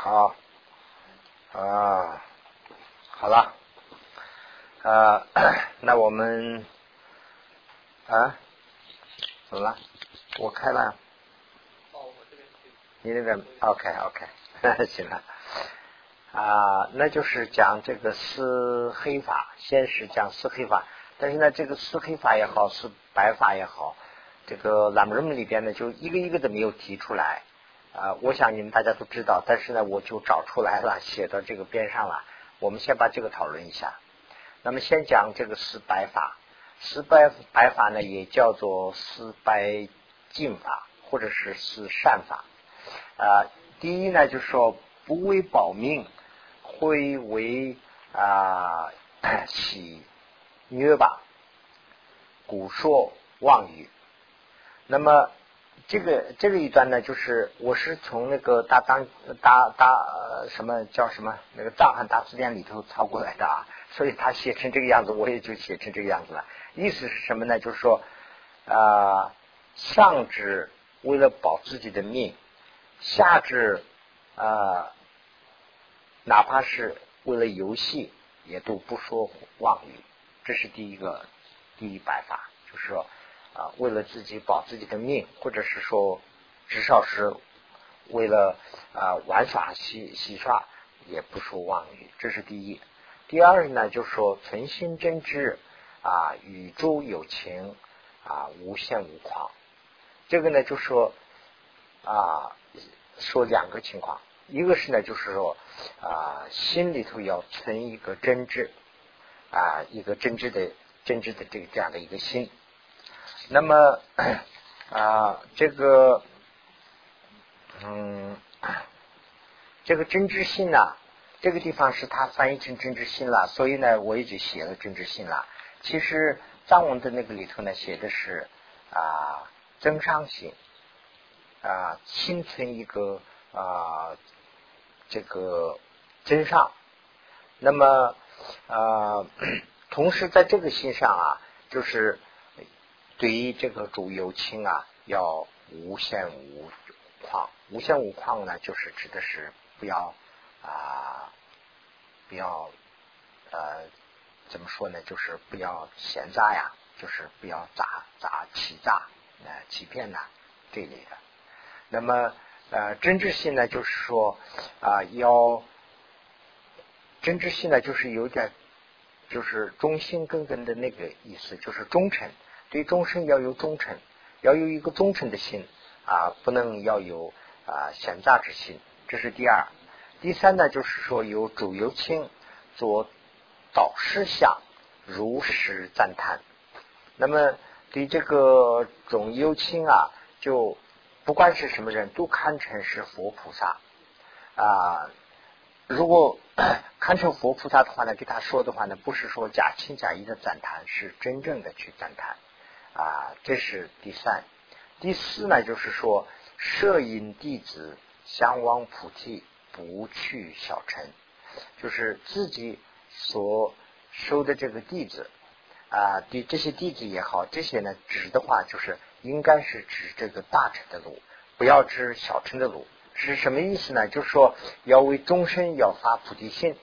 好，啊，好了，呃，那我们啊，怎么了？我开了。你那边 OK OK，行了。啊，那就是讲这个四黑法，先是讲四黑法，但是呢，这个四黑法也好，是白法也好，这个栏目里边呢，就一个一个的没有提出来。啊，我想你们大家都知道，但是呢，我就找出来了，写到这个边上了。我们先把这个讨论一下。那么先讲这个四白法，四白白法呢，也叫做四白净法，或者是四善法。啊，第一呢，就是说不为保命，会为啊喜虐吧，古说妄语。那么。这个这个一段呢，就是我是从那个大当大大什么叫什么那个藏汉大词典里头抄过来的啊，所以他写成这个样子，我也就写成这个样子了。意思是什么呢？就是说啊，上至为了保自己的命，下至啊，哪怕是为了游戏，也都不说妄语。这是第一个第一百法，就是说。啊，为了自己保自己的命，或者是说，至少是为了啊玩耍戏戏耍，也不说妄语，这是第一。第二呢，就是说存心真挚啊，宇宙有情啊，无限无狂。这个呢，就说啊，说两个情况，一个是呢，就是说啊，心里头要存一个真挚啊，一个真挚的真挚的这个这样的一个心。那么 啊，这个嗯，这个真知心呢，这个地方是他翻译成真知心了，所以呢，我也就写了真知心了。其实藏文的那个里头呢，写的是啊增上心啊，心存一个啊这个真上。那么啊，同时在这个心上啊，就是。对于这个主有情啊，要无限无况，无限无况呢，就是指的是不要啊，不要呃，怎么说呢？就是不要闲诈呀，就是不要诈诈欺诈呃欺骗呐这类的。那么呃，真挚性呢，就是说啊，要真挚性呢，就是有点就是忠心耿耿的那个意思，就是忠诚。对众生要有忠诚，要有一个忠诚的心啊，不能要有啊闲杂之心。这是第二。第三呢，就是说有主由亲做导师下，如实赞叹。那么对这个总有亲啊，就不管是什么人都堪称是佛菩萨啊。如果 堪称佛菩萨的话呢，给他说的话呢，不是说假情假意的赞叹，是真正的去赞叹。啊，这是第三、第四呢，就是说，摄影弟子向往菩提，不去小乘，就是自己所收的这个弟子啊，对这些弟子也好，这些呢指的话，就是应该是指这个大乘的路，不要指小乘的路。是什么意思呢？就是说，要为终身要发菩提心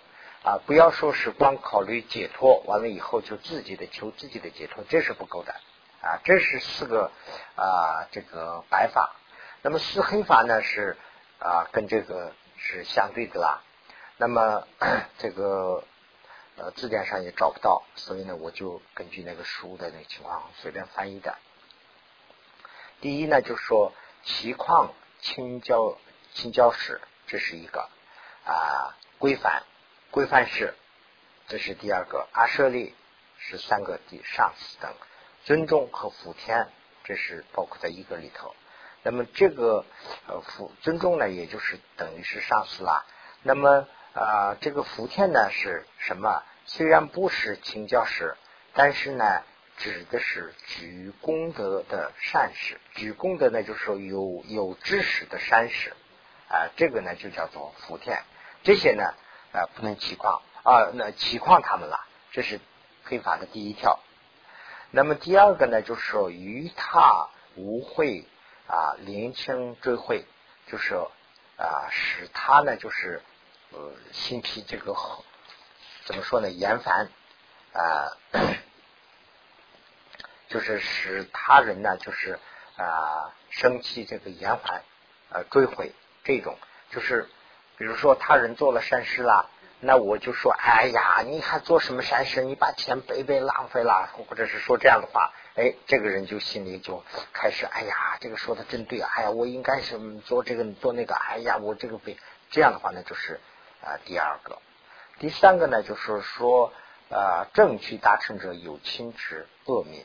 啊，不要说是光考虑解脱，完了以后就自己的求自己的解脱，这是不够的。啊，这是四个啊，这个白法。那么四黑法呢，是啊，跟这个是相对的啦。那么 这个呃字典上也找不到，所以呢，我就根据那个书的那个情况随便翻译的。第一呢，就是说齐况清教清教史，这是一个啊规范规范式，这是第二个阿舍利是三个第上四等。尊重和福田，这是包括在一个里头。那么这个呃福尊重呢，也就是等于是上司啦。那么啊，这个福田呢是什么？虽然不是请教师，但是呢，指的是举功德的善事。举功德呢，就是说有有知识的善事啊，这个呢就叫做福田。这些呢啊不能起况啊，那起况他们了。这是非法的第一条。那么第二个呢，就是说于他无会啊，临清追会，就是啊，使他呢就是呃心脾这个怎么说呢？严烦啊，就是使他人呢就是啊生气这个严烦呃追悔这种，就是比如说他人做了善事啦。那我就说，哎呀，你还做什么善事？你把钱白白浪费了，或者是说这样的话，哎，这个人就心里就开始，哎呀，这个说的真对，哎呀，我应该是做这个做那个，哎呀，我这个被这样的话呢，就是啊第二个，第三个呢，就是说啊正趣大成者有亲之恶命，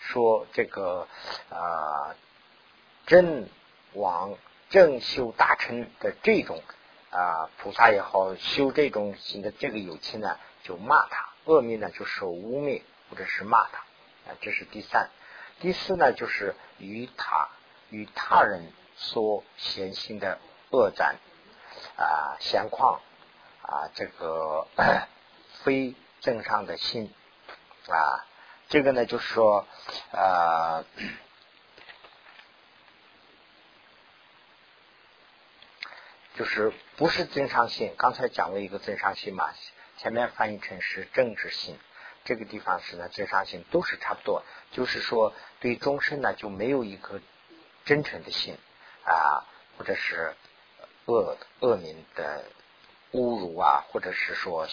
说这个啊真往正修大成的这种。啊，菩萨也好，修这种行的这个有情呢，就骂他；恶名呢，就受污蔑或者是骂他。啊，这是第三。第四呢，就是与他与他人所显行的恶战啊、闲况啊，这个 非正常的心啊，这个呢，就是说啊。就是不是正常性，刚才讲了一个正常性嘛，前面翻译成是政治性，这个地方是呢正常性都是差不多，就是说对终身呢就没有一颗真诚的心啊，或者是恶恶名的侮辱啊，或者是说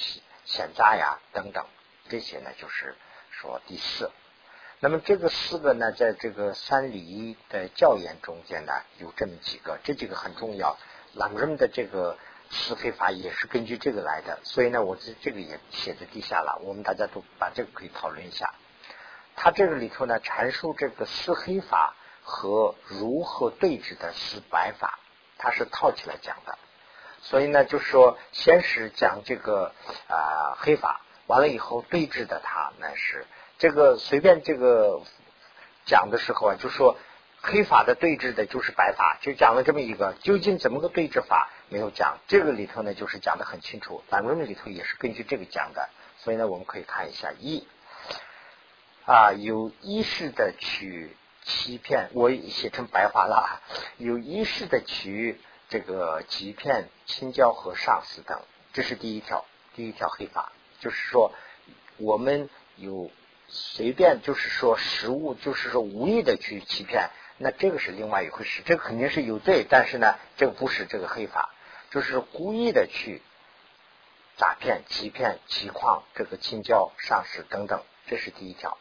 险诈呀等等，这些呢就是说第四。那么这个四个呢，在这个三礼的教研中间呢，有这么几个，这几个很重要。朗人的这个四黑法也是根据这个来的，所以呢，我这这个也写在地下了。我们大家都把这个可以讨论一下。他这个里头呢，阐述这个四黑法和如何对峙的四白法，他是套起来讲的。所以呢，就是说先是讲这个啊黑法，完了以后对峙的他那是这个随便这个讲的时候啊，就说。黑法的对峙的就是白法，就讲了这么一个，究竟怎么个对峙法没有讲？这个里头呢，就是讲的很清楚。反论里头也是根据这个讲的，所以呢，我们可以看一下一啊，有意识的去欺骗，我写成白话了，有意识的去这个欺骗亲教和上司等，这是第一条，第一条黑法，就是说我们有随便，就是说食物，就是说无意的去欺骗。那这个是另外一回事，这个肯定是有罪，但是呢，这个不是这个黑法，就是故意的去诈骗、欺骗、欺诳这个亲教上师等等，这是第一条。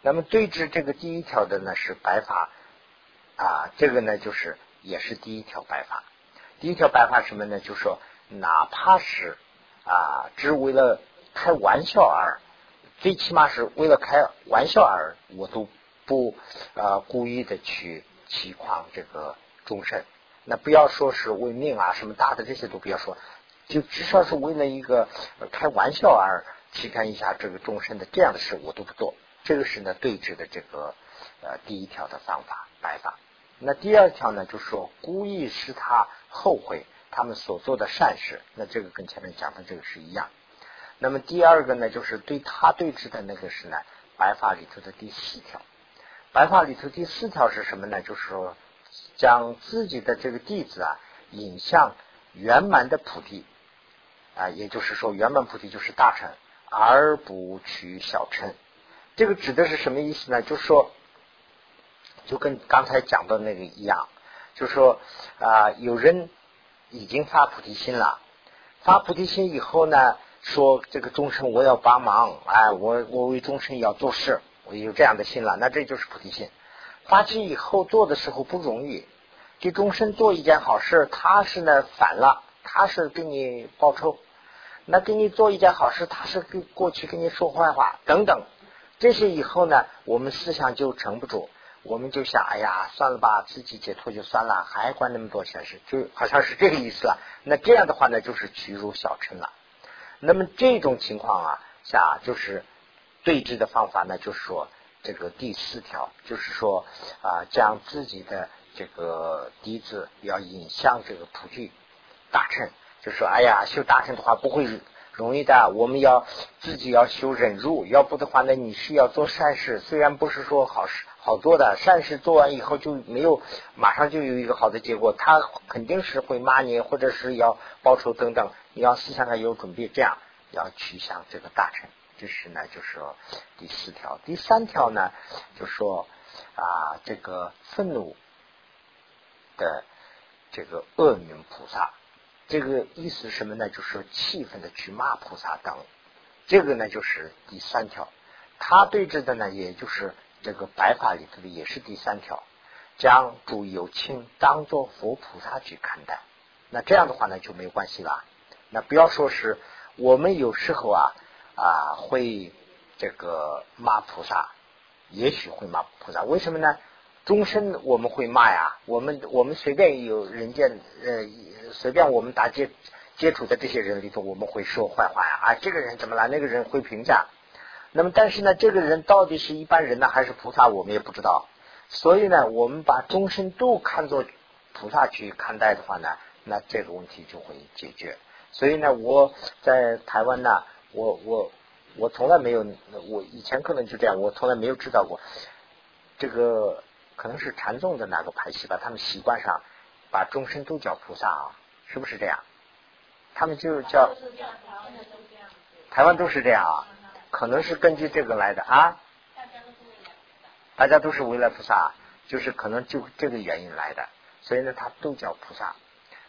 那么对峙这个第一条的呢是白法啊，这个呢就是也是第一条白法。第一条白法什么呢？就说哪怕是啊，只为了开玩笑而，最起码是为了开玩笑而，我都。不啊，故意的去欺诳这个众生，那不要说是为命啊，什么大的这些都不要说，就至少是为了一个开玩笑而欺骗一下这个众生的这样的事，我都不做。这个是呢对峙的这个呃第一条的方法白法。那第二条呢，就是说故意使他后悔他们所做的善事，那这个跟前面讲的这个是一样。那么第二个呢，就是对他对峙的那个是呢白法里头的第四条。白话里头第四条是什么呢？就是说，将自己的这个弟子啊引向圆满的菩提啊，也就是说，圆满菩提就是大乘，而不取小乘。这个指的是什么意思呢？就是说，就跟刚才讲的那个一样，就是说啊，有人已经发菩提心了，发菩提心以后呢，说这个众生我要帮忙，哎，我我为众生要做事。有这样的心了，那这就是菩提心。发起以后做的时候不容易，就终身做一件好事，他是呢反了，他是给你报仇；那给你做一件好事，他是给过去跟你说坏话等等。这些以后呢，我们思想就撑不住，我们就想，哎呀，算了吧，自己解脱就算了，还管那么多闲事，就好像是这个意思了。那这样的话呢，就是屈辱小乘了。那么这种情况啊，下就是。对峙的方法呢，就是说这个第四条，就是说啊，将自己的这个弟子要引向这个普具大乘，就说哎呀，修大乘的话不会容易的，我们要自己要修忍辱，要不的话呢，你是要做善事，虽然不是说好事好做的善事做完以后就没有马上就有一个好的结果，他肯定是会骂你，或者是要报仇等等，你要思想上有准备，这样要去向这个大臣。这是呢，就是第四条，第三条呢，就说啊，这个愤怒的这个恶名菩萨，这个意思什么呢？就是说气愤的去骂菩萨等，这个呢就是第三条。他对峙的呢，也就是这个白法里头的，也是第三条，将主有情当做佛菩萨去看待。那这样的话呢，就没有关系了。那不要说是我们有时候啊。啊，会这个骂菩萨，也许会骂菩萨，为什么呢？终身我们会骂呀，我们我们随便有人间呃，随便我们打接接触的这些人里头，我们会说坏话呀啊，这个人怎么了？那个人会评价。那么，但是呢，这个人到底是一般人呢，还是菩萨，我们也不知道。所以呢，我们把终身都看作菩萨去看待的话呢，那这个问题就会解决。所以呢，我在台湾呢。我我我从来没有，我以前可能就这样，我从来没有知道过这个可能是禅宗的哪个派系吧，他们习惯上把众生都叫菩萨啊，是不是这样？他们就叫台湾都是这样啊，可能是根据这个来的啊。大家都是未来菩萨，就是可能就这个原因来的，所以呢，他都叫菩萨。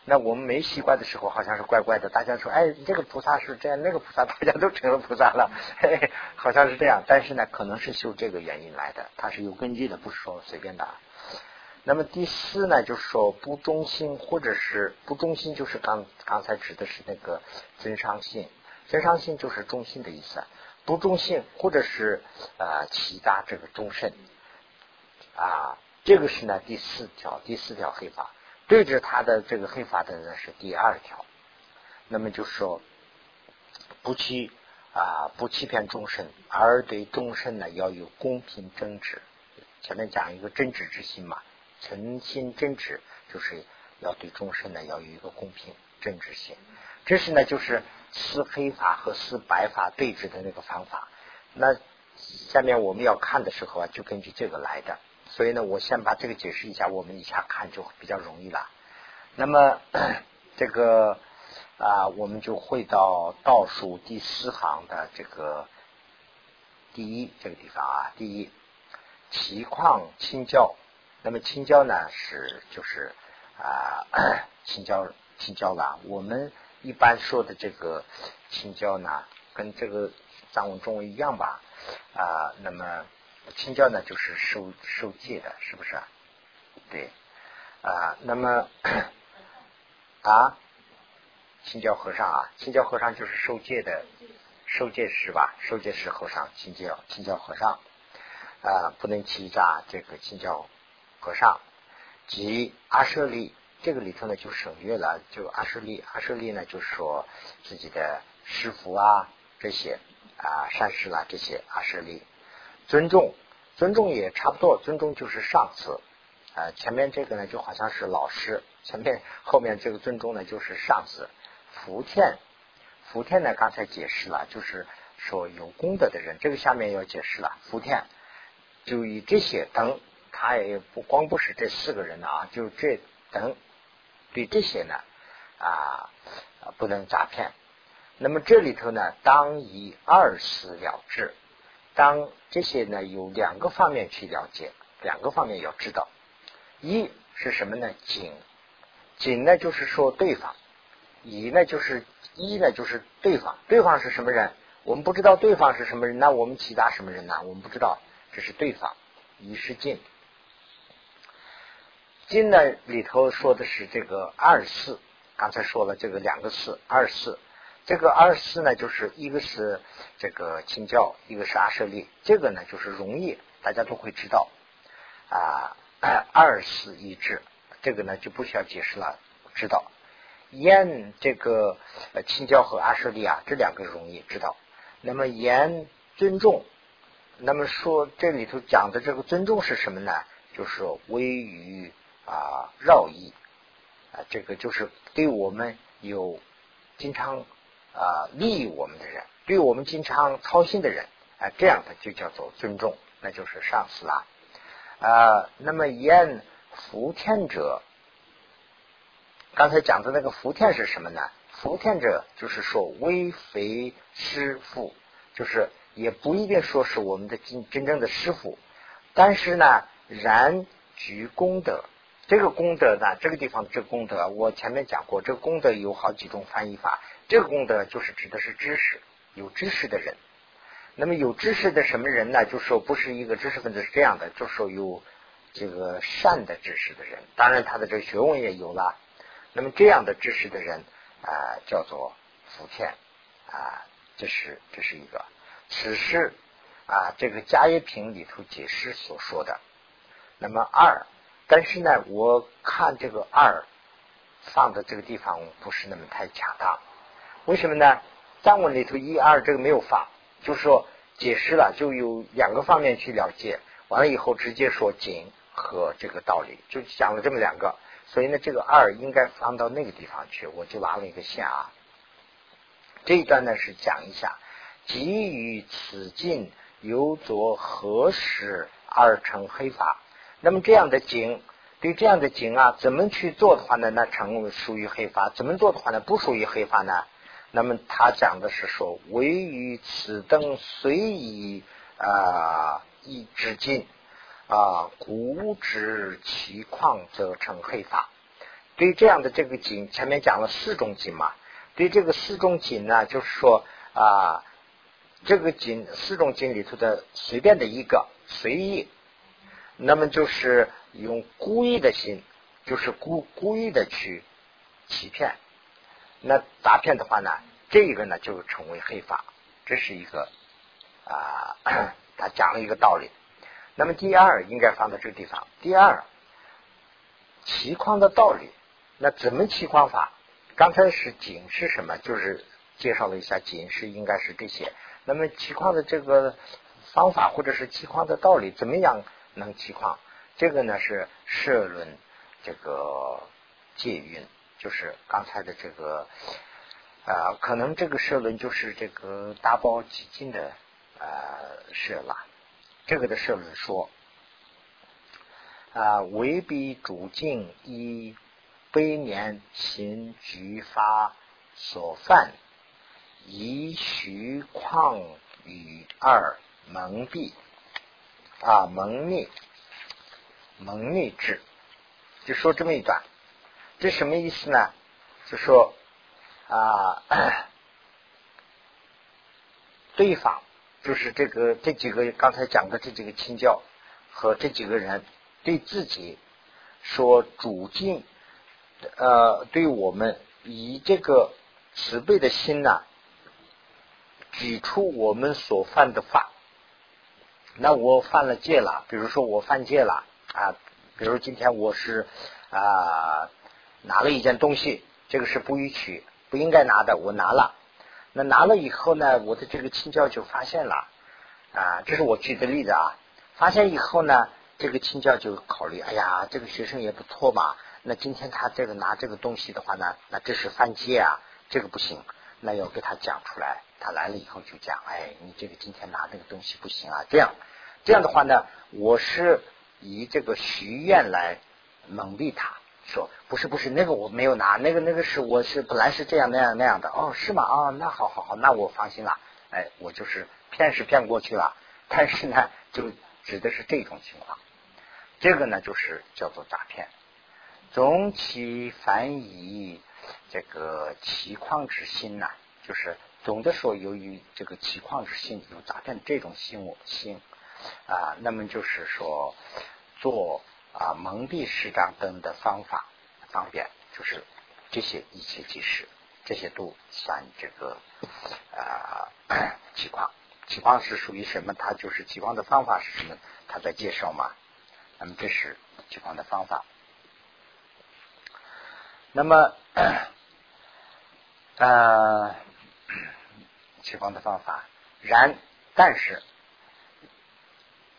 那我们没习惯的时候，好像是怪怪的。大家说，哎，这个菩萨是这样，那个菩萨大家都成了菩萨了，嘿 嘿，好像是这样。但是呢，可能是就这个原因来的，它是有根据的，不是说随便的。那么第四呢，就是说不忠心，或者是不忠心，就是刚刚才指的是那个真伤性，真伤性就是忠心的意思。不忠心，或者是呃其他这个忠慎啊，这个是呢第四条，第四条黑法。对着他的这个黑法的呢是第二条，那么就说不欺啊不欺骗众生，而对众生呢要有公平正直。前面讲一个真直之心嘛，诚心真直就是要对众生呢要有一个公平正直心。这是呢就是撕黑法和撕白法对峙的那个方法。那下面我们要看的时候啊，就根据这个来的。所以呢，我先把这个解释一下，我们一下看就比较容易了。那么 这个啊，我们就会到倒数第四行的这个第一这个地方啊。第一，奇矿青椒。那么青椒呢是就是啊青椒青椒啦。我们一般说的这个青椒呢，跟这个藏文中文一样吧啊。那么青椒呢，就是受受戒的，是不是？对啊，那么 啊，青椒和尚啊，青椒和尚就是受戒的，受戒师吧？受戒师和尚，青椒青椒和尚啊，不能欺诈这个青椒和尚及阿舍利，这个里头呢就省略了，就阿舍利，阿舍利呢就是说自己的师傅啊，这些啊善事啦，这些阿舍利。尊重，尊重也差不多。尊重就是上司，啊，前面这个呢就好像是老师，前面后面这个尊重呢就是上司。福田，福田呢刚才解释了，就是说有功德的人。这个下面要解释了，福田就以这些等，他也不光不是这四个人的啊，就这等对这些呢啊不能诈骗。那么这里头呢，当以二死了之。当这些呢有两个方面去了解，两个方面要知道，一是什么呢？景，景呢就是说对方，一呢就是一呢就是对方，对方是什么人？我们不知道对方是什么人，那我们其他什么人呢？我们不知道，这是对方。一是静，静呢里头说的是这个二四，刚才说了这个两个四二四。这个二四呢，就是一个是这个清教，一个是阿舍利。这个呢，就是容易大家都会知道啊。二四一致，这个呢就不需要解释了，知道。言这个清教和阿舍利啊，这两个容易知道。那么言尊重，那么说这里头讲的这个尊重是什么呢？就是微于啊绕意啊，这个就是对我们有经常。啊，利益我们的人，对我们经常操心的人，啊，这样的就叫做尊重，那就是上司啦。啊，那么言福天者，刚才讲的那个福天是什么呢？福天者就是说微非师傅，就是也不一定说是我们的真真正的师傅，但是呢，然举功德。这个功德呢，这个地方这个功德，我前面讲过，这个功德有好几种翻译法。这个功德就是指的是知识，有知识的人。那么有知识的什么人呢？就说不是一个知识分子是这样的，就说有这个善的知识的人，当然他的这个学问也有了。那么这样的知识的人啊，叫做福田啊，这是这是一个。此是啊，这个迦叶品里头解释所说的。那么二。但是呢，我看这个二放的这个地方不是那么太恰当，为什么呢？藏文里头一二这个没有放，就是说解释了就有两个方面去了解，完了以后直接说景和这个道理，就讲了这么两个，所以呢，这个二应该放到那个地方去，我就拉了一个线啊。这一段呢是讲一下，给予此境有作何时而成黑法。那么这样的经，对这样的经啊，怎么去做的话呢？那成属于黑法；怎么做的话呢？不属于黑法呢？那么他讲的是说，唯于此等随意啊一之境啊，古之其况则成黑法。对这样的这个经，前面讲了四种经嘛。对这个四种经呢，就是说啊，这个经四种经里头的随便的一个随意。那么就是用故意的心，就是故故意的去欺骗。那诈骗的话呢，这个呢就成为黑法。这是一个啊，他讲了一个道理。那么第二应该放在这个地方。第二，期况的道理，那怎么期况法？刚才是景是什么？就是介绍了一下景是应该是这些。那么期况的这个方法或者是期况的道理怎么样？能起况，这个呢是社论这个借运，就是刚才的这个啊，可能这个社论就是这个大包基金的啊社了。这个的社论说啊，为必主境以悲年行举发所犯，以虚旷与二蒙蔽。啊，蒙昧，蒙昧智，就说这么一段，这什么意思呢？就说啊，对方就是这个这几个刚才讲的这几个亲教和这几个人对自己说主敬，呃，对我们以这个慈悲的心呐，举出我们所犯的法。那我犯了戒了，比如说我犯戒了啊，比如今天我是啊拿了一件东西，这个是不允许、不应该拿的，我拿了。那拿了以后呢，我的这个亲教就发现了啊，这是我举的例子啊。发现以后呢，这个亲教就考虑，哎呀，这个学生也不错嘛。那今天他这个拿这个东西的话呢，那这是犯戒啊，这个不行。那要给他讲出来，他来了以后就讲，哎，你这个今天拿那个东西不行啊，这样，这样的话呢，我是以这个许愿来蒙蔽他，说不是不是那个我没有拿，那个那个是我是本来是这样那样那样的，哦，是吗？啊，那好好好，那我放心了，哎，我就是骗是骗过去了，但是呢，就指的是这种情况，这个呢就是叫做诈骗，总体反以。这个奇旷之心呐，就是总的说，由于这个奇旷之心有诈骗这种心我心啊，那么就是说做啊蒙蔽施障等的方法方便，就是这些一切即事，这些都算这个啊奇况。奇况是属于什么？它就是奇况的方法是什么？他在介绍嘛。那么这是奇况的方法。那么。呃，启光的方法，然但是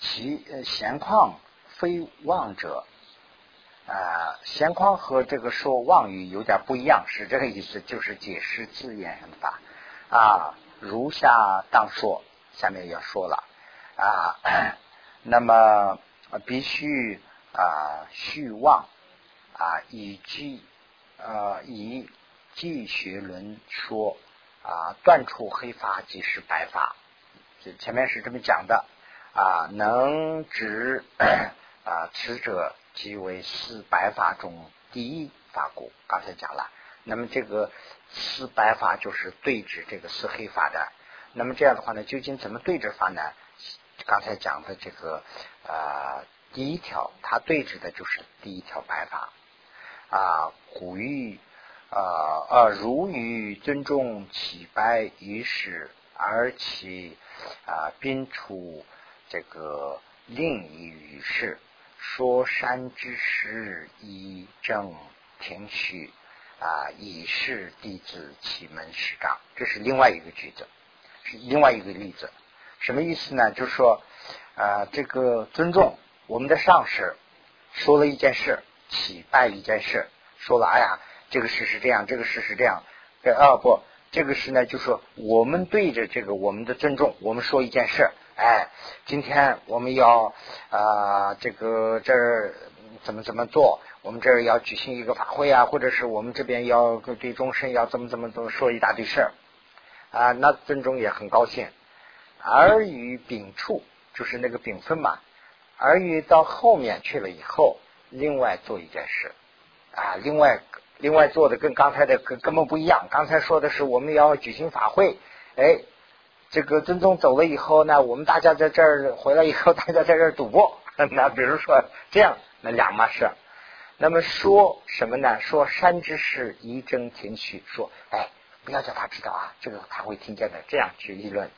其闲况非妄者啊，闲况和这个说妄语有点不一样，是这个意思，就是解释字眼上的法啊。如下当说，下面要说了啊，那么，必须啊续妄啊，以继呃以继学论说啊，断除黑发即是白发。这前面是这么讲的啊，能指啊此者即为四白法中第一法故。刚才讲了，那么这个四白法就是对治这个四黑法的。那么这样的话呢，究竟怎么对治法呢？刚才讲的这个呃第一条，它对峙的就是第一条白法啊，古欲呃呃如于尊重其白于是，而其啊宾出这个另一于是，说山之事以正庭序啊，以示弟子启门师长，这是另外一个句子，是另外一个例子。什么意思呢？就是说，啊，这个尊重我们的上师，说了一件事，起拜一件事，说了，哎呀，这个事是这样，这个事是这样，这啊不，这个事呢，就说我们对着这个我们的尊重，我们说一件事，哎，今天我们要啊，这个这儿怎么怎么做？我们这儿要举行一个法会啊，或者是我们这边要对众生要怎么怎么怎么说一大堆事儿啊，那尊重也很高兴。而与丙处就是那个丙分嘛，而与到后面去了以后，另外做一件事啊，另外另外做的跟刚才的根根本不一样。刚才说的是我们要举行法会，哎，这个尊宗走了以后呢，我们大家在这儿回来以后，大家在这儿赌博。那比如说这样，那两码事。那么说什么呢？说山之事一争停取，说哎，不要叫他知道啊，这个他会听见的。这样去议论。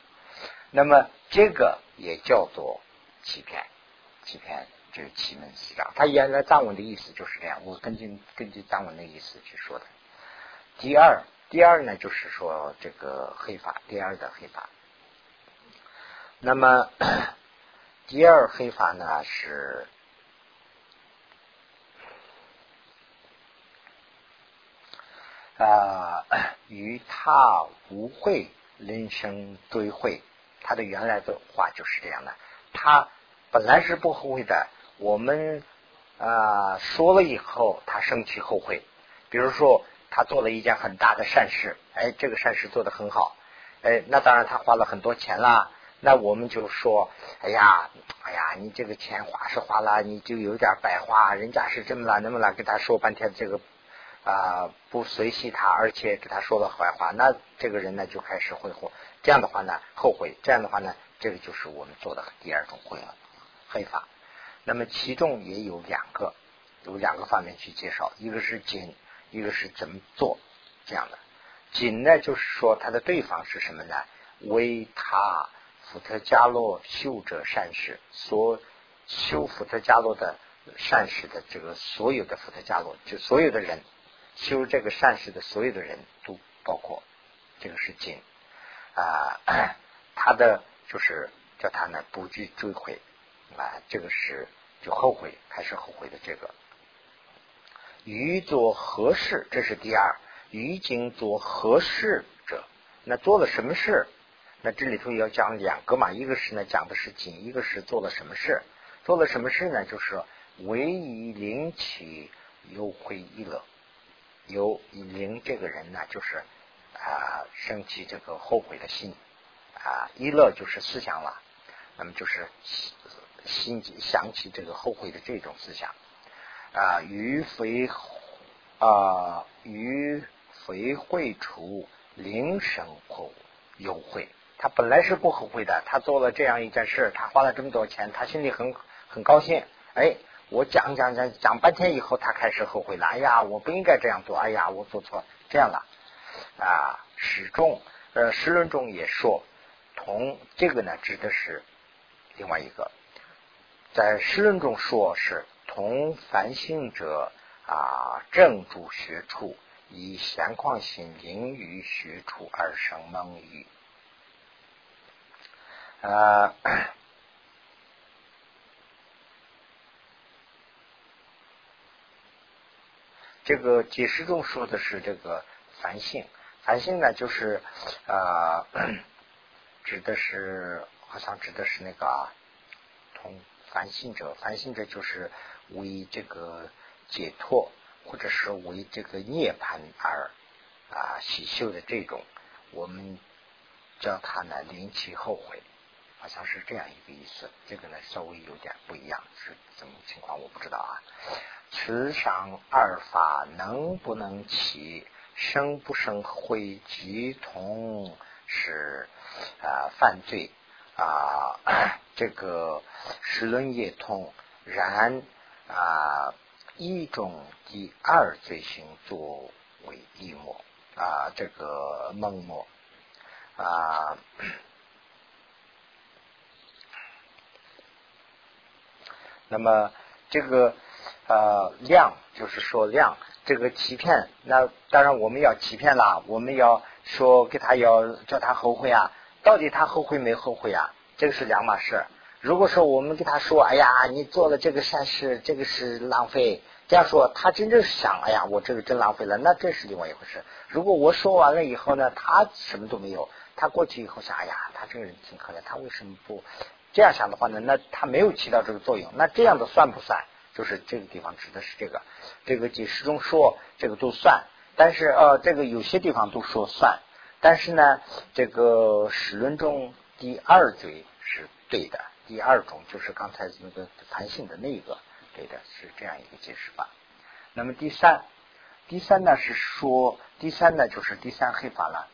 那么这个也叫做欺骗，欺骗就是欺门私长。他原来藏文的意思就是这样，我根据根据藏文的意思去说的。第二，第二呢，就是说这个黑法，第二的黑法。那么 第二黑法呢是啊，与他无会，人生追会。他的原来的话就是这样的，他本来是不后悔的，我们啊说了以后，他生气后悔。比如说，他做了一件很大的善事，哎，这个善事做得很好，哎，那当然他花了很多钱啦。那我们就说，哎呀，哎呀，你这个钱花是花了，你就有点白花，人家是这么了那么了，跟他说半天这个啊不随喜他，而且给他说了坏话，那这个人呢就开始挥霍。这样的话呢，后悔；这样的话呢，这个就是我们做的第二种悔了，黑法。那么其中也有两个，有两个方面去介绍，一个是紧，一个是怎么做这样的。紧呢，就是说他的对方是什么呢？为他福特加洛修者善事，所修福特加洛的善事的这个所有的福特加洛，就所有的人修这个善事的所有的人都包括，这个是紧。啊，他的就是叫他呢不惧追悔啊，这个是就后悔开始后悔的这个。于做何事？这是第二。于今做何事者？那做了什么事？那这里头要讲两个嘛，一个是呢讲的是今，一个是做了什么事？做了什么事呢？就是唯以灵起忧悔一乐，有灵这个人呢，就是。啊，升起这个后悔的心啊，一乐就是思想了，那么就是心想起这个后悔的这种思想啊，于非啊，于非会除灵生后有悔。他本来是不后悔的，他做了这样一件事，他花了这么多钱，他心里很很高兴。哎，我讲讲讲讲半天以后，他开始后悔了。哎呀，我不应该这样做。哎呀，我做错这样了。啊，始终呃，时论中也说，同这个呢，指的是另外一个，在诗论中说是同凡性者啊，正主学处，以闲旷心灵于学处而生梦语。啊，这个解释中说的是这个。凡性，凡性呢，就是啊，指的是好像指的是那个啊同凡心者，凡心者就是为这个解脱，或者是为这个涅槃而啊喜修的这种，我们叫他呢临其后悔，好像是这样一个意思。这个呢稍微有点不一样，是怎么情况我不知道啊。此上二法能不能起生不生会即同是啊犯罪啊 这个十轮也通，然啊一种第二罪行作为一末啊这个梦末啊那么这个。呃，量就是说量，这个欺骗，那当然我们要欺骗啦，我们要说给他要叫他后悔啊，到底他后悔没后悔啊？这个是两码事。如果说我们给他说，哎呀，你做了这个善事，这个是浪费，这样说他真正想，哎呀，我这个真浪费了，那这是另外一回事。如果我说完了以后呢，他什么都没有，他过去以后想，哎呀，他这个人挺可怜，他为什么不这样想的话呢？那他没有起到这个作用，那这样的算不算？就是这个地方指的是这个，这个解释中说这个都算，但是呃，这个有些地方都说算，但是呢，这个史论中第二罪是对的，第二种就是刚才那个弹性的那个对的，是这样一个解释法。那么第三，第三呢是说，第三呢就是第三黑法了，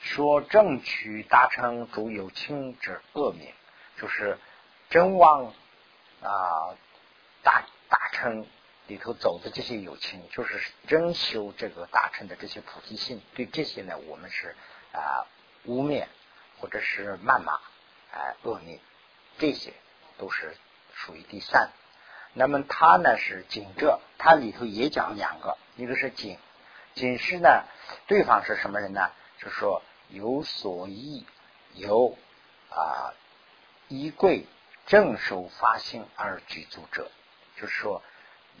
说正取达成主有情之恶名，就是真妄。啊，大大乘里头走的这些友情，就是真修这个大乘的这些菩提心，对这些呢，我们是啊污蔑或者是谩骂，哎恶名，这些都是属于第三。那么他呢是警者，他里头也讲两个，一个是警，警示呢，对方是什么人呢？就是说有所依，有啊衣柜。正受发心而具足者，就是说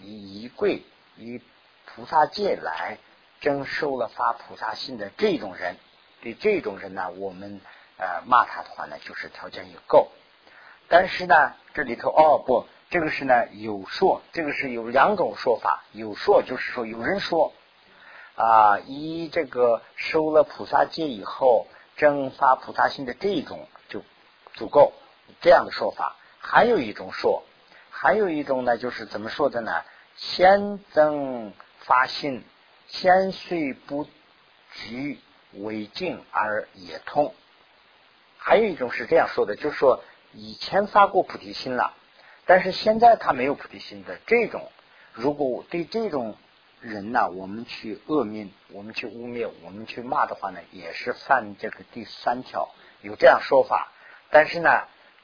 以一贵以菩萨戒来征收了发菩萨心的这种人，对这种人呢，我们呃骂他的话呢，就是条件也够。但是呢，这里头哦不，这个是呢有说，这个是有两种说法。有说就是说有人说啊，以这个收了菩萨戒以后正发菩萨心的这种就足够。这样的说法，还有一种说，还有一种呢，就是怎么说的呢？先增发心，先虽不居为静而也通。还有一种是这样说的，就是说以前发过菩提心了，但是现在他没有菩提心的这种，如果对这种人呢，我们去恶名，我们去污蔑，我们去骂的话呢，也是犯这个第三条，有这样说法。但是呢。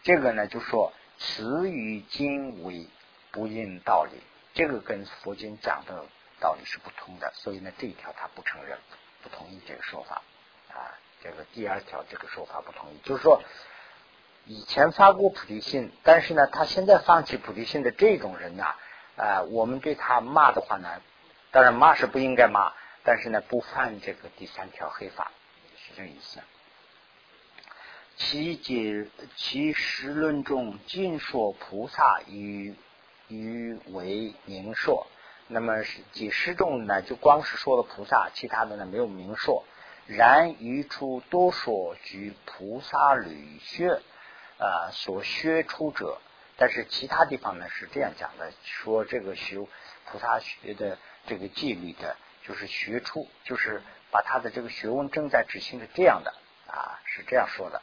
这个呢，就说词与经为不应道理，这个跟佛经讲的道理是不通的，所以呢，这一条他不承认，不同意这个说法啊。这个第二条这个说法不同意，就是说以前发过菩提心，但是呢，他现在放弃菩提心的这种人呢，啊，我们对他骂的话呢，当然骂是不应该骂，但是呢，不犯这个第三条黑法，是这个意思。其解其实论中尽说菩萨与与为明说，那么是解释中呢，就光是说了菩萨，其他的呢没有明说。然于出多说举菩萨履学啊所学出者，但是其他地方呢是这样讲的，说这个修菩萨学的这个纪律的，就是学出，就是把他的这个学问正在执行的这样的啊，是这样说的。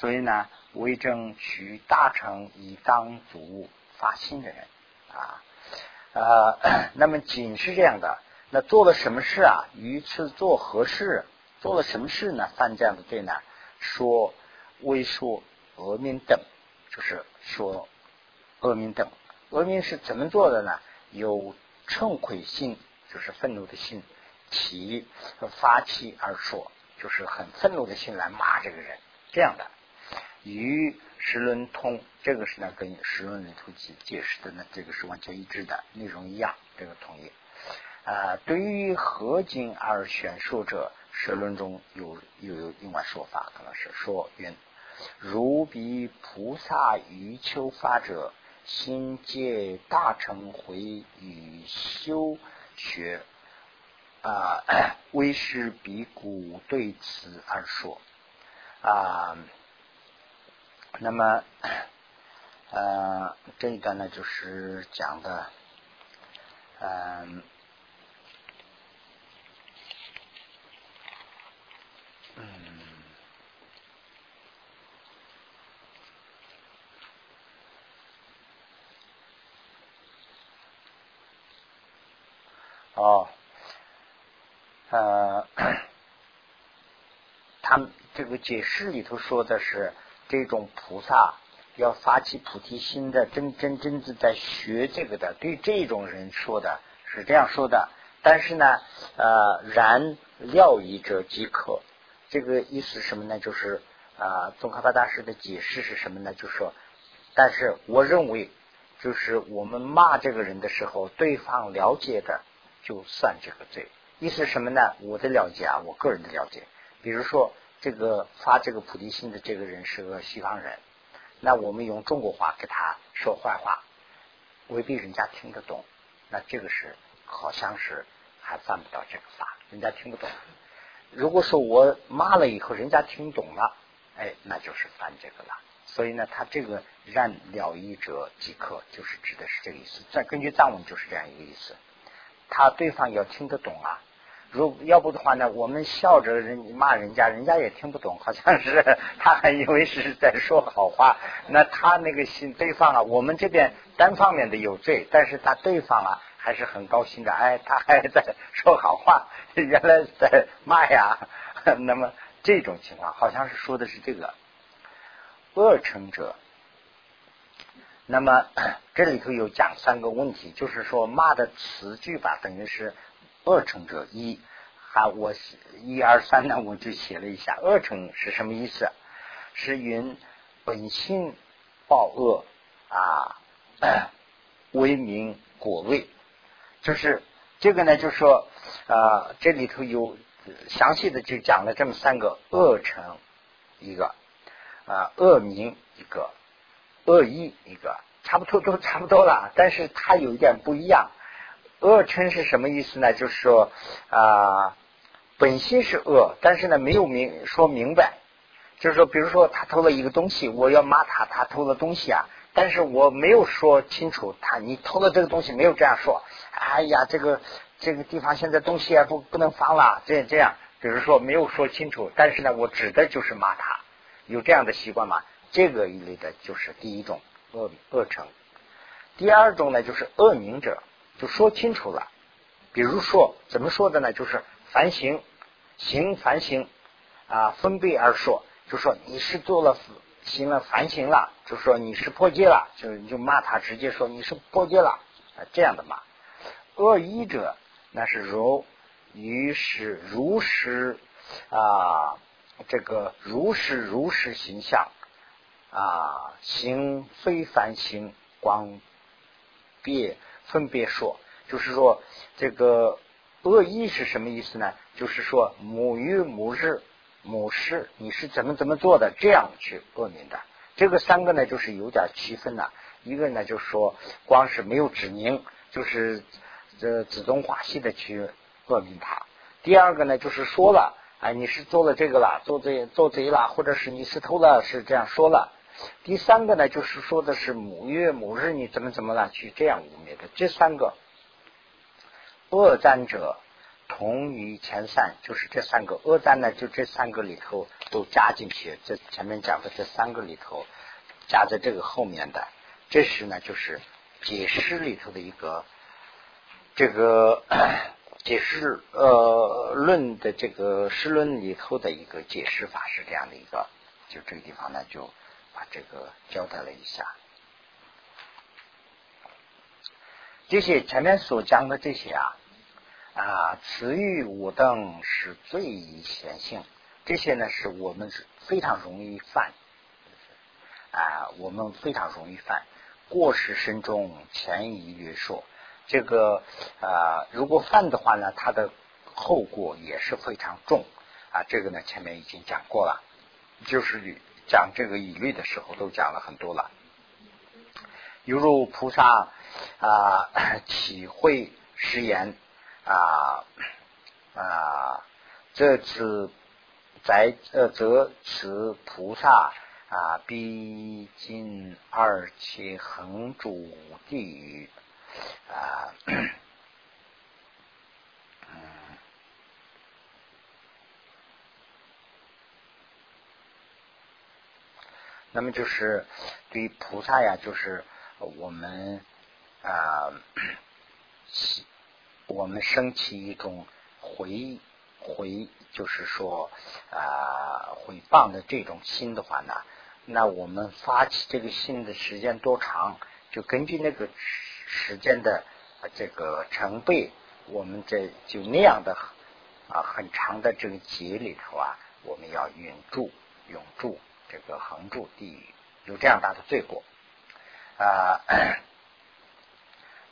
所以呢，为政取大成以当足发心的人啊，呃，那么仅是这样的，那做了什么事啊？于此做何事？做了什么事呢？犯这样的罪呢？说微说恶名等，就是说恶名等。恶名是怎么做的呢？有嗔悔心，就是愤怒的心，起发起而说，就是很愤怒的心来骂这个人，这样的。与十轮通，这个是呢跟十轮里头解解释的呢，这个是完全一致的，内容一样，这个同意。啊，对于合经而选说者，十轮中有又有另外说法，可能是说云如彼菩萨于求法者，心界大乘回与修学啊，为师比古对此而说啊。那么，呃，这一段呢，就是讲的，嗯。嗯，哦，呃，他们这个解释里头说的是，这种菩萨要发起菩提心的，真真真正在学这个的，对这种人说的是这样说的。但是呢，呃，然料疑者即可。这个意思是什么呢？就是啊，宗喀巴大师的解释是什么呢？就是说，但是我认为，就是我们骂这个人的时候，对方了解的就算这个罪。意思什么呢？我的了解啊，我个人的了解，比如说这个发这个菩提心的这个人是个西方人，那我们用中国话给他说坏话，未必人家听得懂。那这个是好像是还犯不到这个法，人家听不懂。如果说我骂了以后，人家听懂了，哎，那就是犯这个了。所以呢，他这个让了义者即可，就是指的是这个意思。再根据藏文就是这样一个意思。他对方要听得懂啊，如要不的话呢，我们笑着人骂人家，人家也听不懂，好像是他还以为是在说好话。那他那个心对方啊，我们这边单方面的有罪，但是他对方啊。还是很高兴的，哎，他还在说好话，原来在骂呀。那么这种情况，好像是说的是这个恶成者。那么 这里头有讲三个问题，就是说骂的词句吧，等于是恶成者一。还我一二三呢，我就写了一下，恶成是什么意思？是云本性报恶啊，为名果位。就是这个呢，就说啊，这里头有详细的就讲了这么三个恶成一个啊恶名一个恶意一个，差不多都差不多了，但是它有一点不一样。恶称是什么意思呢？就是说啊，本心是恶，但是呢没有明说明白，就是说，比如说他偷了一个东西，我要骂他，他偷了东西啊。但是我没有说清楚，他你偷了这个东西没有这样说。哎呀，这个这个地方现在东西也不不能放了，这这样，比如说没有说清楚。但是呢，我指的就是骂他，有这样的习惯吗？这个一类的就是第一种恶恶称。第二种呢，就是恶名者，就说清楚了。比如说怎么说的呢？就是凡行，行凡行啊，分别而说，就说你是做了。行了，凡行了，就说你是破戒了，就就骂他，直接说你是破戒了啊，这样的骂。恶意者，那是如于是如实啊，这个如实如实形象啊，行非凡行，光别分别说，就是说这个恶意是什么意思呢？就是说母与母日。母事你是怎么怎么做的？这样去恶名的，这个三个呢，就是有点区分了。一个呢，就是说光是没有指明，就是这自动化系的去恶名他；第二个呢，就是说了，哎，你是做了这个了，做贼做贼了，或者是你是偷了，是这样说了；第三个呢，就是说的是母月母日你怎么怎么了，去这样污蔑的。这三个恶战者。同于前三，就是这三个恶战呢，就这三个里头都加进去。这前面讲的这三个里头，加在这个后面的，这是呢，就是解释里头的一个这个 解释呃论的这个诗论里头的一个解释法是这样的一个。就这个地方呢，就这个交代了一下。这些前面所讲的这些啊。啊，词语五等是最显性，这些呢是我们是非常容易犯，啊，我们非常容易犯过失深重，前移约束，这个啊，如果犯的话呢，它的后果也是非常重啊。这个呢前面已经讲过了，就是讲这个疑虑的时候都讲了很多了。犹如菩萨啊，体会誓言啊啊，这次在呃，则此菩萨啊，逼近二七恒住地狱啊。那么就是对于菩萨呀，就是我们啊，我们升起一种回回，就是说啊回谤的这种心的话呢，那我们发起这个心的时间多长，就根据那个时间的这个成倍，我们这就那样的啊很长的这个节里头啊，我们要永住永住。这个横住地狱有这样大的罪过啊，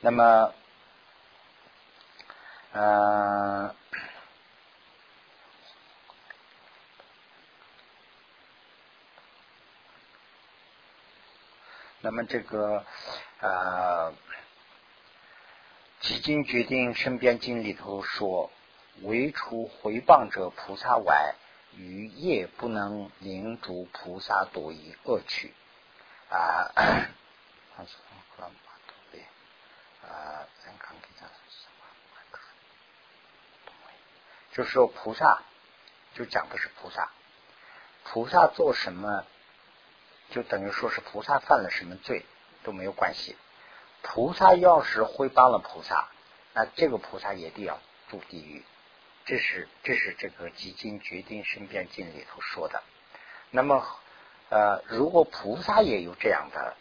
那么，嗯，那么这个啊，几经决定身边经里头说，唯除回谤者菩萨外。于业不能领主菩萨多以恶趣啊，就是说菩萨就讲的是菩萨，菩萨做什么就等于说是菩萨犯了什么罪都没有关系。菩萨要是会帮了菩萨，那这个菩萨也得要住地狱。这是这是这个《基金决定身边经》里头说的。那么，呃，如果菩萨也有这样的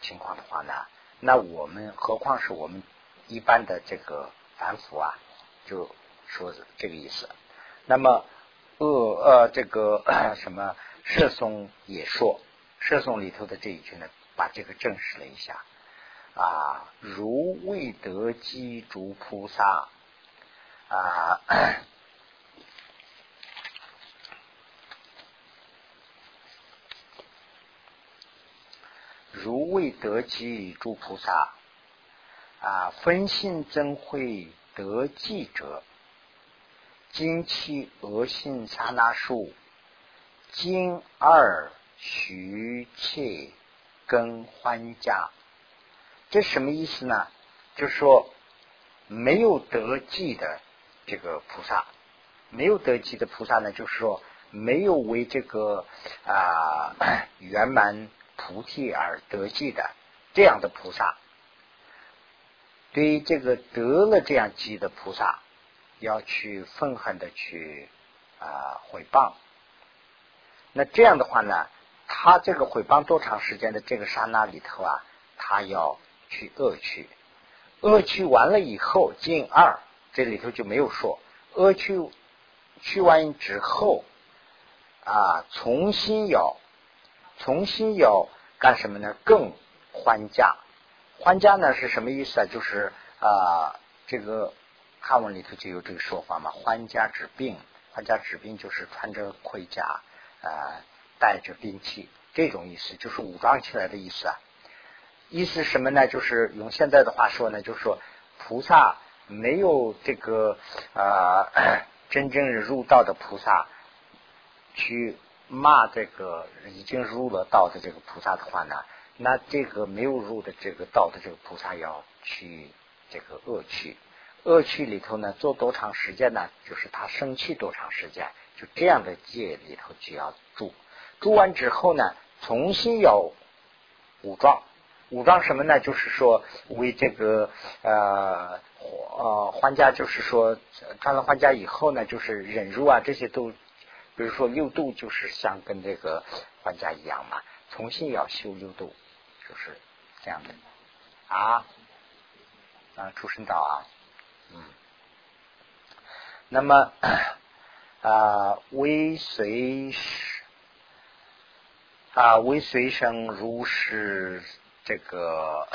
情况的话呢，那我们何况是我们一般的这个凡夫啊，就说这个意思。那么，恶呃，这个 什么摄松也说，摄松里头的这一句呢，把这个证实了一下啊，如未得机诸菩萨。啊，如未得及诸菩萨啊，分信怎会得记者？今期恶性刹那数，今二徐切更欢家。这什么意思呢？就说没有得记的。这个菩萨没有得及的菩萨呢，就是说没有为这个啊 圆满菩提而得记的这样的菩萨，对于这个得了这样机的菩萨，要去愤恨的去啊毁谤。那这样的话呢，他这个毁谤多长时间的这个刹那里头啊，他要去恶趣，恶趣完了以后，进二。这里头就没有说阿去去完之后啊，重新要重新要干什么呢？更还家，还家呢是什么意思啊？就是啊，这个汉文里头就有这个说法嘛。还家治病，还家治病就是穿着盔甲啊，带着兵器，这种意思就是武装起来的意思啊。意思什么呢？就是用现在的话说呢，就是说菩萨。没有这个啊，真正入道的菩萨去骂这个已经入了道的这个菩萨的话呢，那这个没有入的这个道的这个菩萨要去这个恶趣，恶趣里头呢做多长时间呢？就是他生气多长时间，就这样的界里头就要住，住完之后呢，重新要武装。武装什么呢？就是说为这个呃呃还家，就是说穿了还家以后呢，就是忍辱啊，这些都，比如说六度，就是像跟这个还家一样嘛，重新要修六度，就是这样的啊啊出生道啊，嗯，那么啊为随啊为随生如是。这个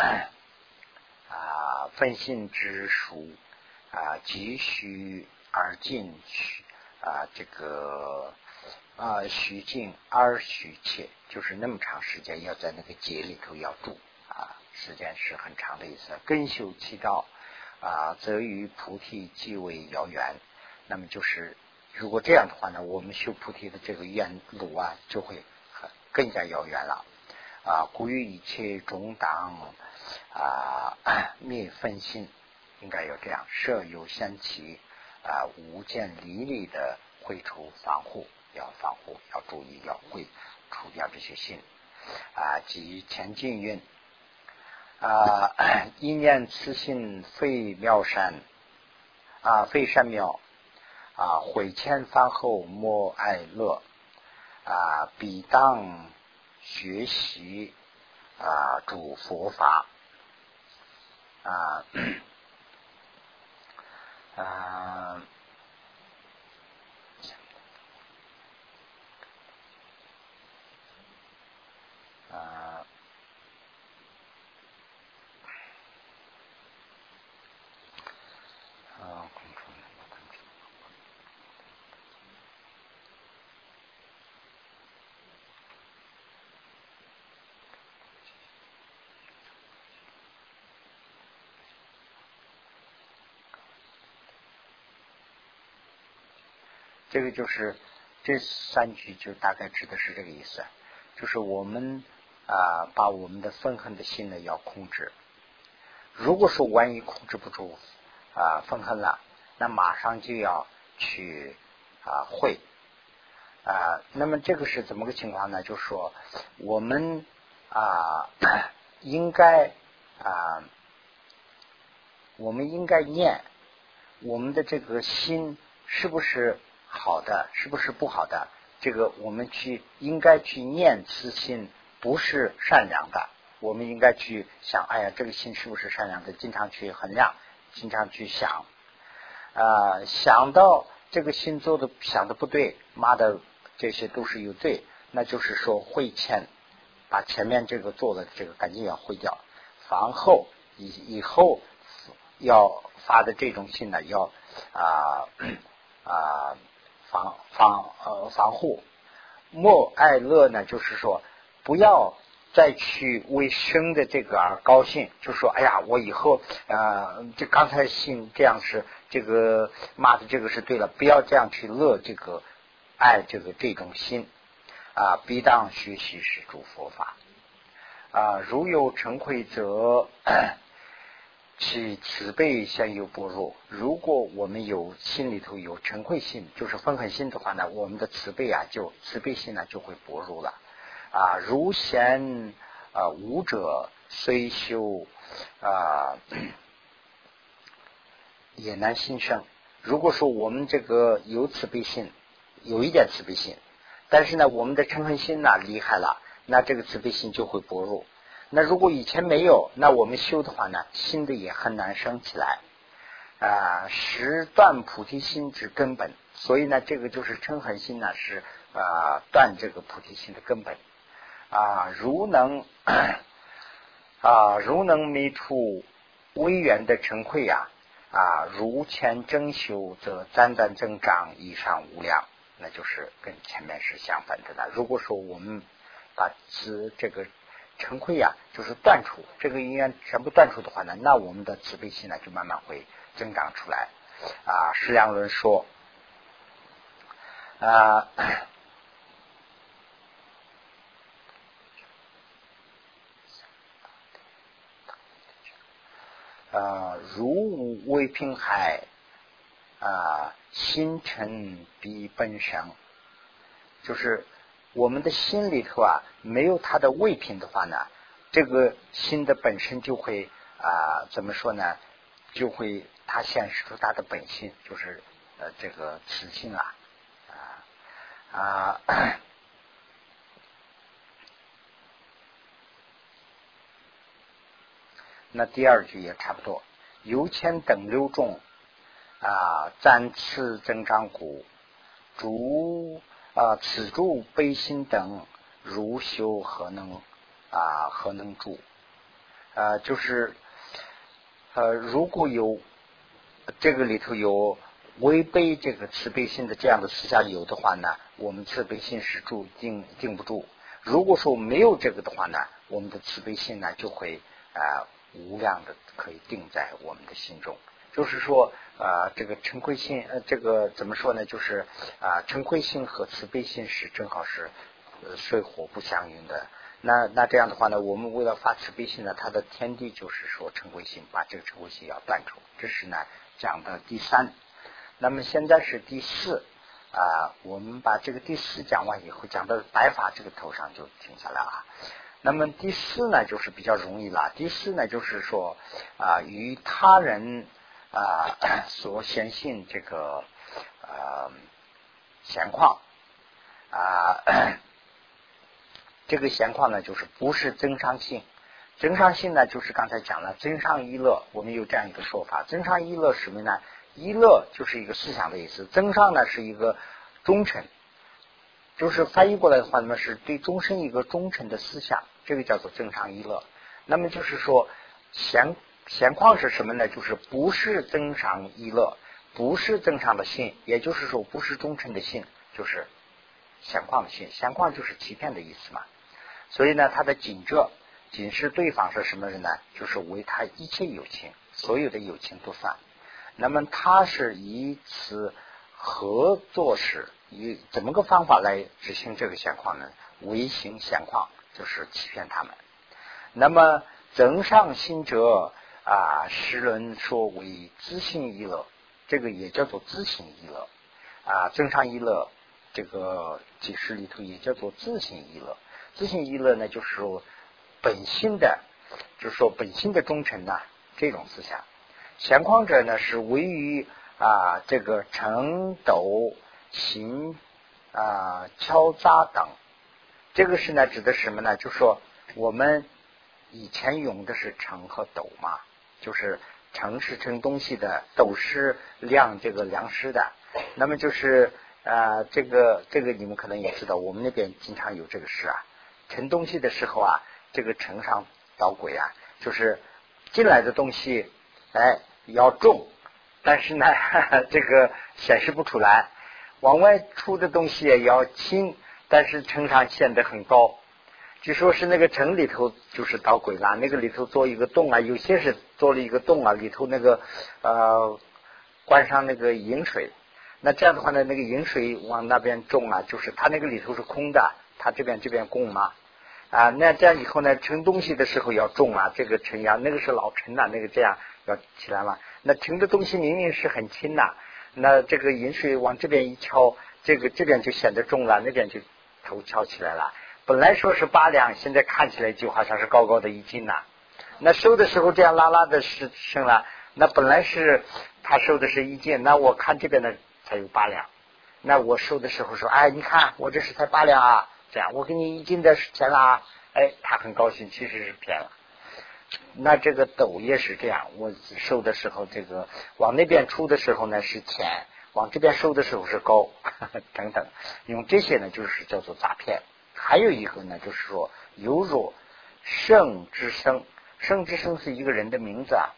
啊，分信之书啊，急需而进取啊，这个啊徐静而许切，就是那么长时间要在那个劫里头要住啊，时间是很长的意思。根修其道啊，则与菩提即为遥远。那么就是如果这样的话呢，我们修菩提的这个愿路啊，就会更加遥远了啊。故于一切中党啊 灭分心，应该有这样设有香气啊，无见离离的会除防护。要防护，要注意，要会除掉这些心啊，即前进运啊，一念慈心废妙善啊，废善妙啊，毁前犯后莫爱乐啊，必当学习啊，主佛法啊。啊，这个就是这三句，就大概指的是这个意思，就是我们。啊，把我们的愤恨的心呢要控制。如果说万一控制不住啊愤恨了，那马上就要去啊会啊。那么这个是怎么个情况呢？就是说我们啊应该啊我们应该念我们的这个心是不是好的，是不是不好的？这个我们去应该去念慈心。不是善良的，我们应该去想，哎呀，这个心是不是善良的？经常去衡量，经常去想，啊，想到这个心做的想的不对，妈的，这些都是有罪，那就是说会欠，把前面这个做的这个赶紧要毁掉，防后以以后要发的这种心呢，要啊啊防防呃防护，莫爱乐呢，就是说。不要再去为生的这个而高兴，就说哎呀，我以后呃，这刚才信这样是这个骂的这个是对了，不要这样去乐这个爱这个这种心啊，必当学习是诸佛法啊。如有成愧则 其慈悲先有薄弱。如果我们有心里头有成愧心，就是愤恨心的话呢，我们的慈悲啊，就慈悲心呢就会薄弱了。啊，如贤啊，武者虽修啊，也难心生。如果说我们这个有慈悲心，有一点慈悲心，但是呢，我们的嗔恨心呢厉害了，那这个慈悲心就会薄弱。那如果以前没有，那我们修的话呢，新的也很难生起来啊。实断菩提心之根本，所以呢，这个就是嗔恨心呢，是啊断这个菩提心的根本。啊，如能啊，如能弥出微远的成愧呀！啊，如前正修，则赞赞增长，以上无量，那就是跟前面是相反的了。如果说我们把慈这个成愧呀，就是断除这个因缘全部断除的话呢，那我们的慈悲心呢就慢慢会增长出来。啊，释良伦说啊。啊，如未平海啊，心尘比本生，就是我们的心里头啊，没有它的味品的话呢，这个心的本身就会啊，怎么说呢？就会它显示出它的本性，就是呃这个雌性啊啊啊。那第二句也差不多，由前等六众啊，暂次增长故，诸啊此住悲心等如修何能啊何能住啊？就是呃如果有这个里头有违背这个慈悲心的这样的思想有的话呢，我们慈悲心是住定定不住。如果说没有这个的话呢，我们的慈悲心呢就会啊无量的可以定在我们的心中。就是说啊，这个嗔恚心呃，这个怎么说呢？就是啊，嗔恚心和慈悲心是正好是水火不相容的。那那这样的话呢，我们为了发慈悲心呢，它的天地就是说嗔恚心，把这个嗔恚心要断除。这是呢讲的第三。那么现在是第四啊，我们把这个第四讲完以后，讲到白发这个头上就停下来了。那么第四呢，就是比较容易了。第四呢，就是说啊，与他人。啊，所显信这个呃闲况啊，这个闲况呢，就是不是增上性，增上性呢，就是刚才讲了增上一乐，我们有这样一个说法，增上一乐什么呢？一乐就是一个思想的意思，增上呢是一个忠诚，就是翻译过来的话，那么是对终身一个忠诚的思想，这个叫做增上一乐。那么就是说闲。闲旷是什么呢？就是不是增长一乐，不是增长的性，也就是说不是忠诚的性，就是闲旷的性。闲旷就是欺骗的意思嘛。所以呢，他的紧着仅是对方是什么人呢？就是为他一切友情，所有的友情都算。那么他是以此合作时，以怎么个方法来执行这个闲旷呢？为行闲旷，就是欺骗他们。那么增上心者。啊，时人说为自性一乐，这个也叫做自性一乐啊。正常一乐，这个解释里头也叫做自性一乐。自性一乐呢，就是说本心的，就是说本心的忠诚呐，这种思想。闲旷者呢，是位于啊这个成斗行啊敲诈等，这个是呢指的什么呢？就说我们以前用的是成和斗嘛。就是盛是盛东西的，斗是量这个粮食的。那么就是啊，这个这个你们可能也知道，我们那边经常有这个事啊。盛东西的时候啊，这个盛上捣鬼啊，就是进来的东西哎要重，但是呢 这个显示不出来；往外出的东西也要轻，但是称上显得很高。据说是那个城里头就是捣鬼了，那个里头做一个洞啊，有些是做了一个洞啊，里头那个呃关上那个饮水，那这样的话呢，那个饮水往那边种啊，就是它那个里头是空的，它这边这边供嘛。啊，那这样以后呢，盛东西的时候要重啊，这个盛呀，那个是老陈呐，那个这样要起来嘛，那盛的东西明明是很轻呐，那这个饮水往这边一敲，这个这边就显得重了，那边就头翘起来了。本来说是八两，现在看起来就好像是高高的一斤呐。那收的时候这样拉拉的是升了，那本来是他收的是一斤，那我看这边的才有八两。那我收的时候说，哎，你看我这是才八两啊，这样我给你一斤的钱啦。哎，他很高兴，其实是骗了。那这个斗也是这样，我收的时候这个往那边出的时候呢是钱，往这边收的时候是高 等等，用这些呢就是叫做诈骗。还有一个呢，就是说，犹若圣之生，圣之生是一个人的名字啊。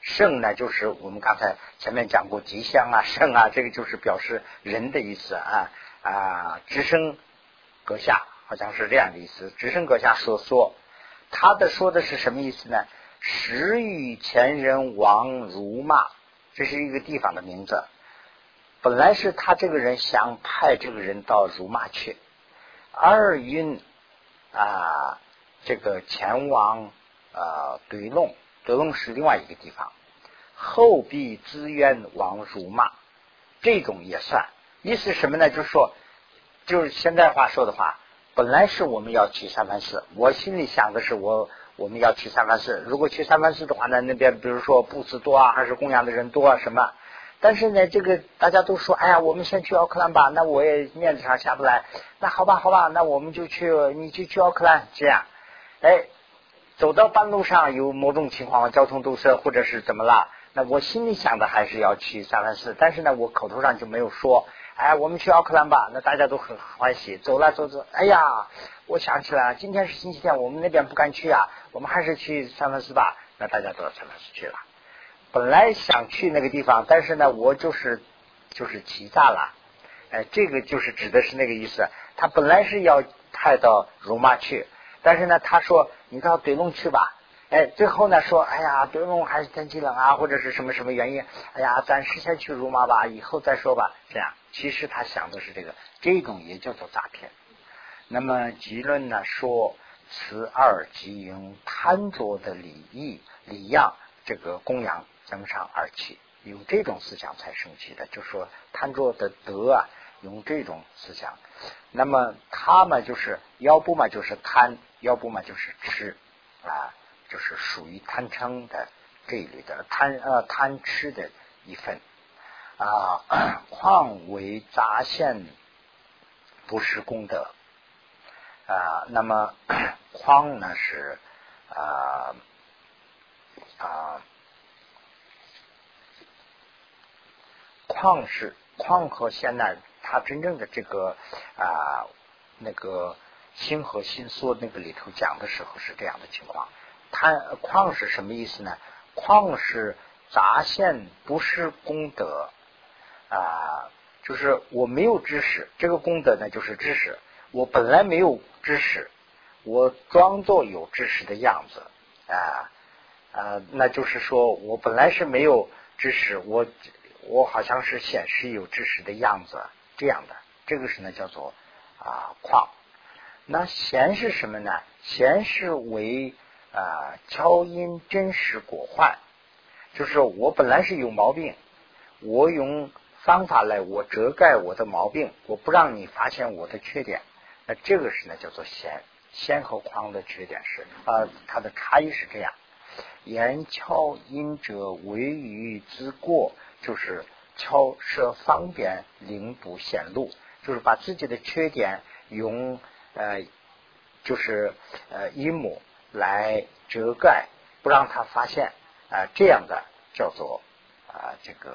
圣呢，就是我们刚才前面讲过吉祥啊，圣啊，这个就是表示人的意思啊啊。直升阁下，好像是这样的意思。直升阁下所说，他的说的是什么意思呢？时与前人王如骂，这是一个地方的名字。本来是他这个人想派这个人到如骂去。二运啊，这个前往啊对弄，对弄是另外一个地方。后必资源往辱骂，这种也算。意思什么呢？就是说，就是现在话说的话，本来是我们要去三藩市，我心里想的是我我们要去三藩市。如果去三藩市的话呢，那边比如说布置多啊，还是供养的人多啊，什么？但是呢，这个大家都说，哎呀，我们先去奥克兰吧。那我也面子上下不来。那好吧，好吧，那我们就去，你就去奥克兰。这样，哎，走到半路上有某种情况，交通堵塞或者是怎么了？那我心里想的还是要去三藩市，但是呢，我口头上就没有说。哎，我们去奥克兰吧。那大家都很欢喜，走了走走。哎呀，我想起来了，今天是星期天，我们那边不敢去啊。我们还是去三藩市吧。那大家都到三藩市去了。本来想去那个地方，但是呢，我就是就是急躁了。哎，这个就是指的是那个意思。他本来是要派到罗马去，但是呢，他说你到对龙去吧。哎，最后呢说，哎呀，对龙还是天气冷啊，或者是什么什么原因？哎呀，暂时先去罗马吧，以后再说吧。这样，其实他想的是这个，这种也叫做诈骗。那么结论呢说，此二即用贪着的礼义礼样这个供养增上而起，用这种思想才生气的，就是说贪着的德啊，用这种思想，那么他们就是要不嘛就是贪，要不嘛就是吃啊。就是属于贪嗔的这一类的贪呃贪吃的一份啊，况为杂现不是功德啊。那么 况呢是啊啊况是况和现在它真正的这个啊那个心和心缩那个里头讲的时候是这样的情况。它旷是什么意思呢？旷是杂现，不是功德啊，就是我没有知识，这个功德呢就是知识。我本来没有知识，我装作有知识的样子啊啊，那就是说我本来是没有知识，我我好像是显示有知识的样子这样的，这个是呢叫做啊旷。那弦是什么呢？弦是为。啊，敲因真实果患，就是我本来是有毛病，我用方法来我遮盖我的毛病，我不让你发现我的缺点。那这个是呢叫做弦。弦和框的缺点是啊，它的差异是这样。言敲音者为于之过，就是敲设方便灵补显露，就是把自己的缺点用呃，就是呃一母。来遮盖，不让他发现啊，这样的叫做啊这个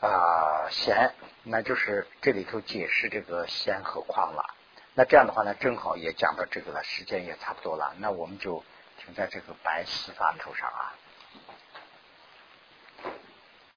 啊闲，那就是这里头解释这个闲和框了。那这样的话呢，正好也讲到这个了，时间也差不多了，那我们就停在这个白丝发头上啊。